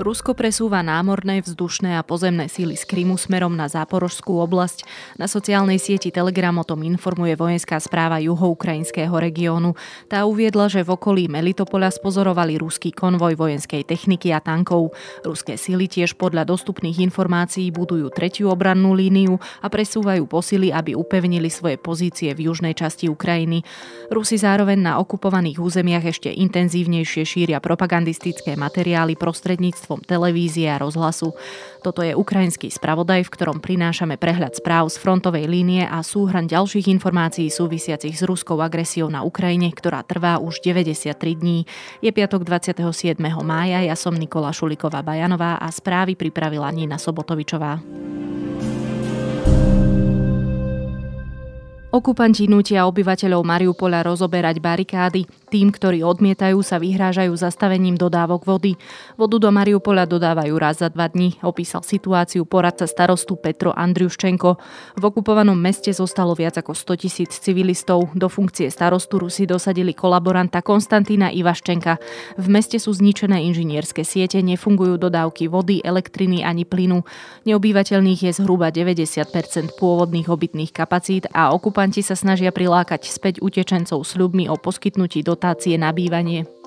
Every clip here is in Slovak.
Rusko presúva námorné, vzdušné a pozemné síly z Krymu smerom na Záporožskú oblasť. Na sociálnej sieti Telegram o tom informuje vojenská správa juhoukrajinského regiónu. Tá uviedla, že v okolí Melitopola spozorovali ruský konvoj vojenskej techniky a tankov. Ruské síly tiež podľa dostupných informácií budujú tretiu obrannú líniu a presúvajú posily, aby upevnili svoje pozície v južnej časti Ukrajiny. Rusi zároveň na okupovaných územiach ešte intenzívnejšie šíria propagandistické materiály prostredníctvom prostredníctvom televízie a rozhlasu. Toto je ukrajinský spravodaj, v ktorom prinášame prehľad správ z frontovej línie a súhrn ďalších informácií súvisiacich s ruskou agresiou na Ukrajine, ktorá trvá už 93 dní. Je piatok 27. mája, ja som Nikola Šuliková Bajanová a správy pripravila Nina Sobotovičová. Okupanti nutia obyvateľov Mariupola rozoberať barikády. Tým, ktorí odmietajú, sa vyhrážajú zastavením dodávok vody. Vodu do Mariupola dodávajú raz za dva dní, opísal situáciu poradca starostu Petro Andriuščenko. V okupovanom meste zostalo viac ako 100 tisíc civilistov. Do funkcie starostu Rusi dosadili kolaboranta Konstantína Ivaščenka. V meste sú zničené inžinierské siete, nefungujú dodávky vody, elektriny ani plynu. Neobývateľných je zhruba 90% pôvodných obytných kapacít a okupanti sa snažia prilákať späť utečencov sľubmi o poskytnutí dotácie na bývanie.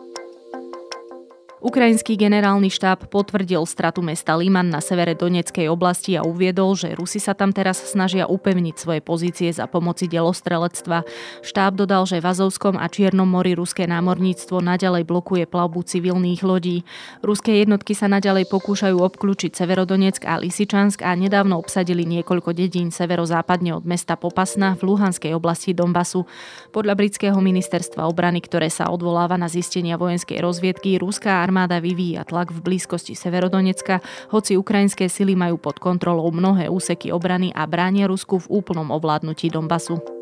Ukrajinský generálny štáb potvrdil stratu mesta Liman na severe Doneckej oblasti a uviedol, že Rusi sa tam teraz snažia upevniť svoje pozície za pomoci delostrelectva. Štáb dodal, že v Azovskom a Čiernom mori ruské námorníctvo naďalej blokuje plavbu civilných lodí. Ruské jednotky sa naďalej pokúšajú obklúčiť Severodonetsk a Lisičansk a nedávno obsadili niekoľko dedín severozápadne od mesta Popasna v Luhanskej oblasti Donbasu. Podľa britského ministerstva obrany, ktoré sa odvoláva na zistenia vojenskej rozviedky, ruská vyvíja tlak v blízkosti Severodonecka, hoci ukrajinské sily majú pod kontrolou mnohé úseky obrany a bránia Rusku v úplnom ovládnutí Donbasu.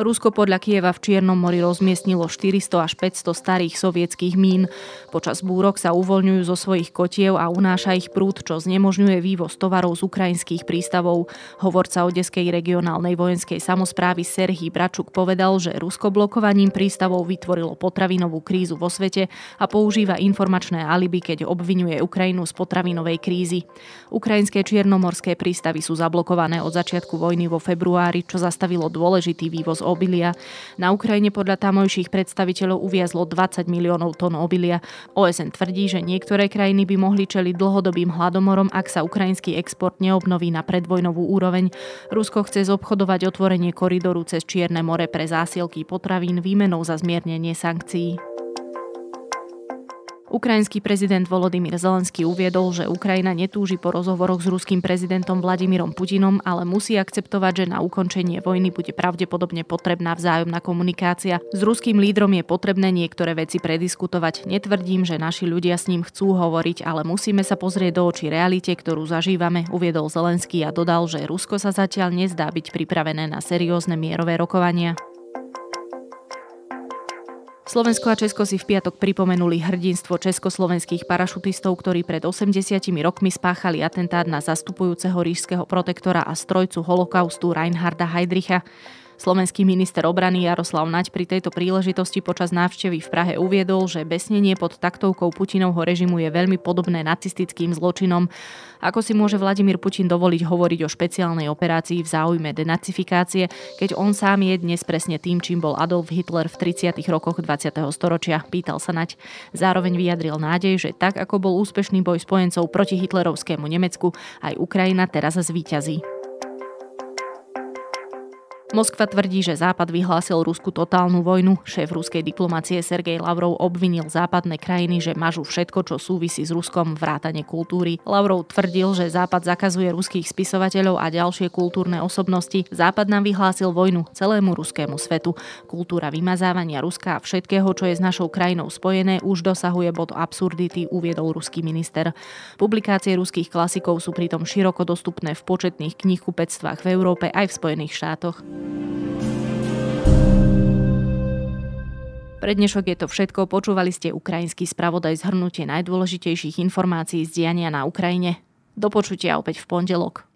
Rusko podľa Kieva v Čiernom mori rozmiestnilo 400 až 500 starých sovietských mín. Počas búrok sa uvoľňujú zo svojich kotiev a unáša ich prúd, čo znemožňuje vývoz tovarov z ukrajinských prístavov. Hovorca Odeskej regionálnej vojenskej samozprávy Serhii Bračuk povedal, že Rusko blokovaním prístavov vytvorilo potravinovú krízu vo svete a používa informačné alibi, keď obvinuje Ukrajinu z potravinovej krízy. Ukrajinské čiernomorské prístavy sú zablokované od začiatku vojny vo februári, čo zastavilo dôležitý vývoz obilia. Na Ukrajine podľa tamojších predstaviteľov uviazlo 20 miliónov tón obilia. OSN tvrdí, že niektoré krajiny by mohli čeliť dlhodobým hladomorom, ak sa ukrajinský export neobnoví na predvojnovú úroveň. Rusko chce zobchodovať otvorenie koridoru cez Čierne more pre zásielky potravín výmenou za zmiernenie sankcií. Ukrajinský prezident Volodymyr Zelenský uviedol, že Ukrajina netúži po rozhovoroch s ruským prezidentom Vladimírom Putinom, ale musí akceptovať, že na ukončenie vojny bude pravdepodobne potrebná vzájomná komunikácia. S ruským lídrom je potrebné niektoré veci prediskutovať. Netvrdím, že naši ľudia s ním chcú hovoriť, ale musíme sa pozrieť do očí realite, ktorú zažívame, uviedol Zelenský a dodal, že Rusko sa zatiaľ nezdá byť pripravené na seriózne mierové rokovania. Slovensko a Česko si v piatok pripomenuli hrdinstvo československých parašutistov, ktorí pred 80 rokmi spáchali atentát na zastupujúceho ríšského protektora a strojcu holokaustu Reinharda Heydricha. Slovenský minister obrany Jaroslav Naď pri tejto príležitosti počas návštevy v Prahe uviedol, že besnenie pod taktovkou Putinovho režimu je veľmi podobné nacistickým zločinom. Ako si môže Vladimír Putin dovoliť hovoriť o špeciálnej operácii v záujme denacifikácie, keď on sám je dnes presne tým, čím bol Adolf Hitler v 30. rokoch 20. storočia, pýtal sa Naď. Zároveň vyjadril nádej, že tak ako bol úspešný boj spojencov proti hitlerovskému Nemecku, aj Ukrajina teraz zvíťazí. Moskva tvrdí, že Západ vyhlásil Rusku totálnu vojnu. Šéf ruskej diplomácie Sergej Lavrov obvinil západné krajiny, že mažú všetko, čo súvisí s Ruskom, vrátane kultúry. Lavrov tvrdil, že Západ zakazuje ruských spisovateľov a ďalšie kultúrne osobnosti. Západ nám vyhlásil vojnu celému ruskému svetu. Kultúra vymazávania Ruska a všetkého, čo je s našou krajinou spojené, už dosahuje bod absurdity, uviedol ruský minister. Publikácie ruských klasikov sú pritom široko dostupné v početných knihkupectvách v Európe aj v Spojených štátoch. Pre dnešok je to všetko. Počúvali ste ukrajinský spravodaj zhrnutie najdôležitejších informácií z diania na Ukrajine. Do počutia opäť v pondelok.